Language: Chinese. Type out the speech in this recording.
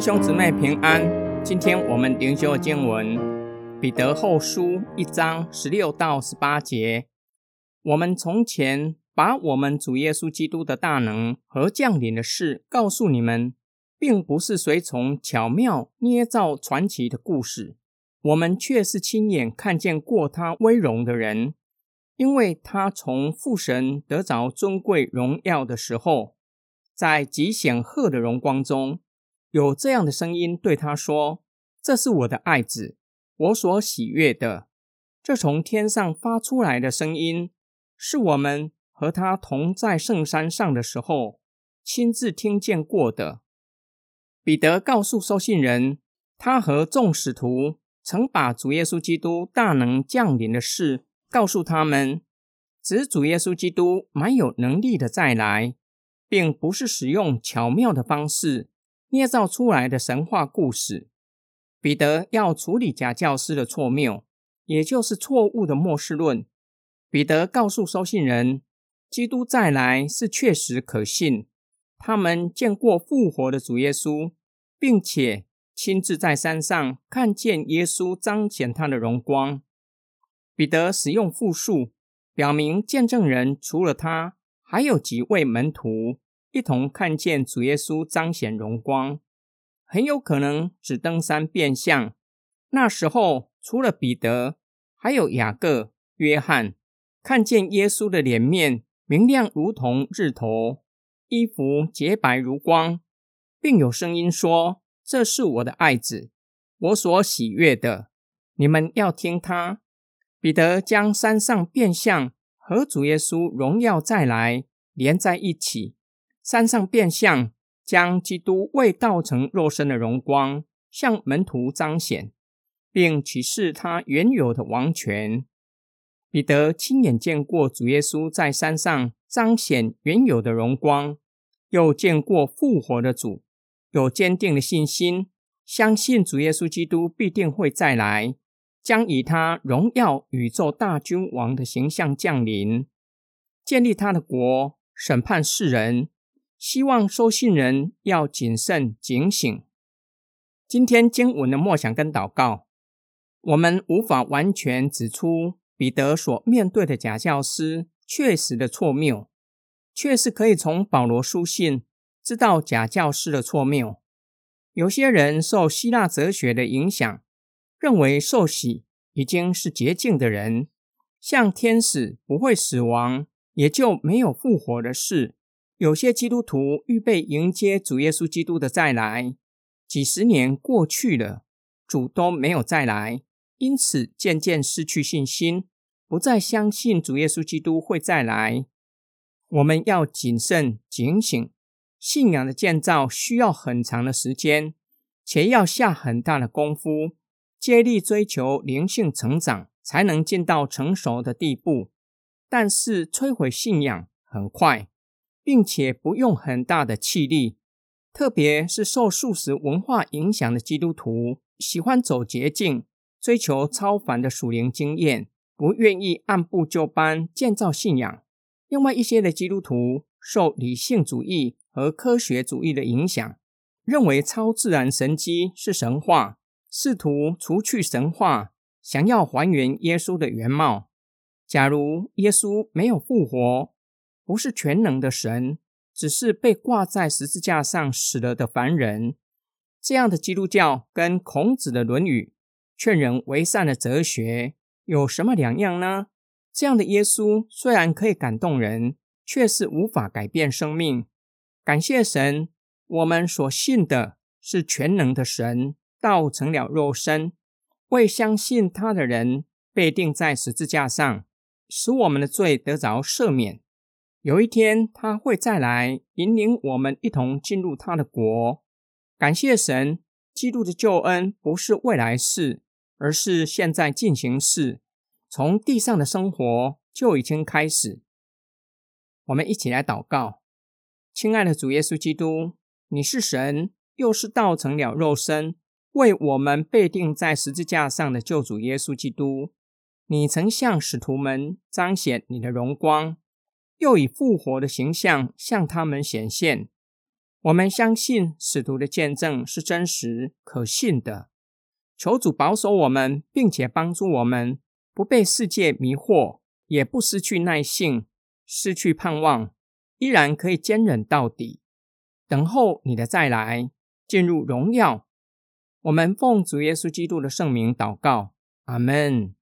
弟兄姊妹平安。今天我们灵修经文《彼得后书》一章十六到十八节。我们从前把我们主耶稣基督的大能和降临的事告诉你们，并不是随从巧妙捏造传奇的故事，我们却是亲眼看见过他威荣的人，因为他从父神得着尊贵荣耀的时候，在极显赫的荣光中。有这样的声音对他说：“这是我的爱子，我所喜悦的。”这从天上发出来的声音，是我们和他同在圣山上的时候亲自听见过的。彼得告诉收信人，他和众使徒曾把主耶稣基督大能降临的事告诉他们，指主耶稣基督蛮有能力的再来，并不是使用巧妙的方式。捏造出来的神话故事，彼得要处理假教师的错谬，也就是错误的末世论。彼得告诉收信人，基督再来是确实可信，他们见过复活的主耶稣，并且亲自在山上看见耶稣彰显他的荣光。彼得使用复数，表明见证人除了他，还有几位门徒。一同看见主耶稣彰显荣光，很有可能只登山变相。那时候，除了彼得，还有雅各、约翰，看见耶稣的脸面明亮如同日头，衣服洁白如光，并有声音说：“这是我的爱子，我所喜悦的，你们要听他。”彼得将山上变相和主耶稣荣耀再来连在一起。山上变相，将基督未道成肉身的荣光向门徒彰显，并启示他原有的王权。彼得亲眼见过主耶稣在山上彰显原有的荣光，又见过复活的主，有坚定的信心，相信主耶稣基督必定会再来，将以他荣耀宇宙大君王的形象降临，建立他的国，审判世人。希望收信人要谨慎警醒。今天经文的默想跟祷告，我们无法完全指出彼得所面对的假教师确实的错谬，却是可以从保罗书信知道假教师的错谬。有些人受希腊哲学的影响，认为受洗已经是洁净的人，像天使不会死亡，也就没有复活的事。有些基督徒预备迎接主耶稣基督的再来，几十年过去了，主都没有再来，因此渐渐失去信心，不再相信主耶稣基督会再来。我们要谨慎警醒，信仰的建造需要很长的时间，且要下很大的功夫，接力追求灵性成长，才能进到成熟的地步。但是摧毁信仰很快。并且不用很大的气力，特别是受素食文化影响的基督徒，喜欢走捷径，追求超凡的属灵经验，不愿意按部就班建造信仰。另外一些的基督徒受理性主义和科学主义的影响，认为超自然神迹是神话，试图除去神话，想要还原耶稣的原貌。假如耶稣没有复活，不是全能的神，只是被挂在十字架上死了的凡人。这样的基督教跟孔子的《论语》劝人为善的哲学有什么两样呢？这样的耶稣虽然可以感动人，却是无法改变生命。感谢神，我们所信的是全能的神，道成了肉身，为相信他的人被钉在十字架上，使我们的罪得着赦免。有一天，他会再来引领我们一同进入他的国。感谢神，基督的救恩不是未来事，而是现在进行式。从地上的生活就已经开始。我们一起来祷告：亲爱的主耶稣基督，你是神，又是道成了肉身，为我们被钉在十字架上的救主耶稣基督。你曾向使徒们彰显你的荣光。又以复活的形象向他们显现，我们相信使徒的见证是真实可信的。求主保守我们，并且帮助我们不被世界迷惑，也不失去耐性、失去盼望，依然可以坚忍到底，等候你的再来，进入荣耀。我们奉主耶稣基督的圣名祷告，阿门。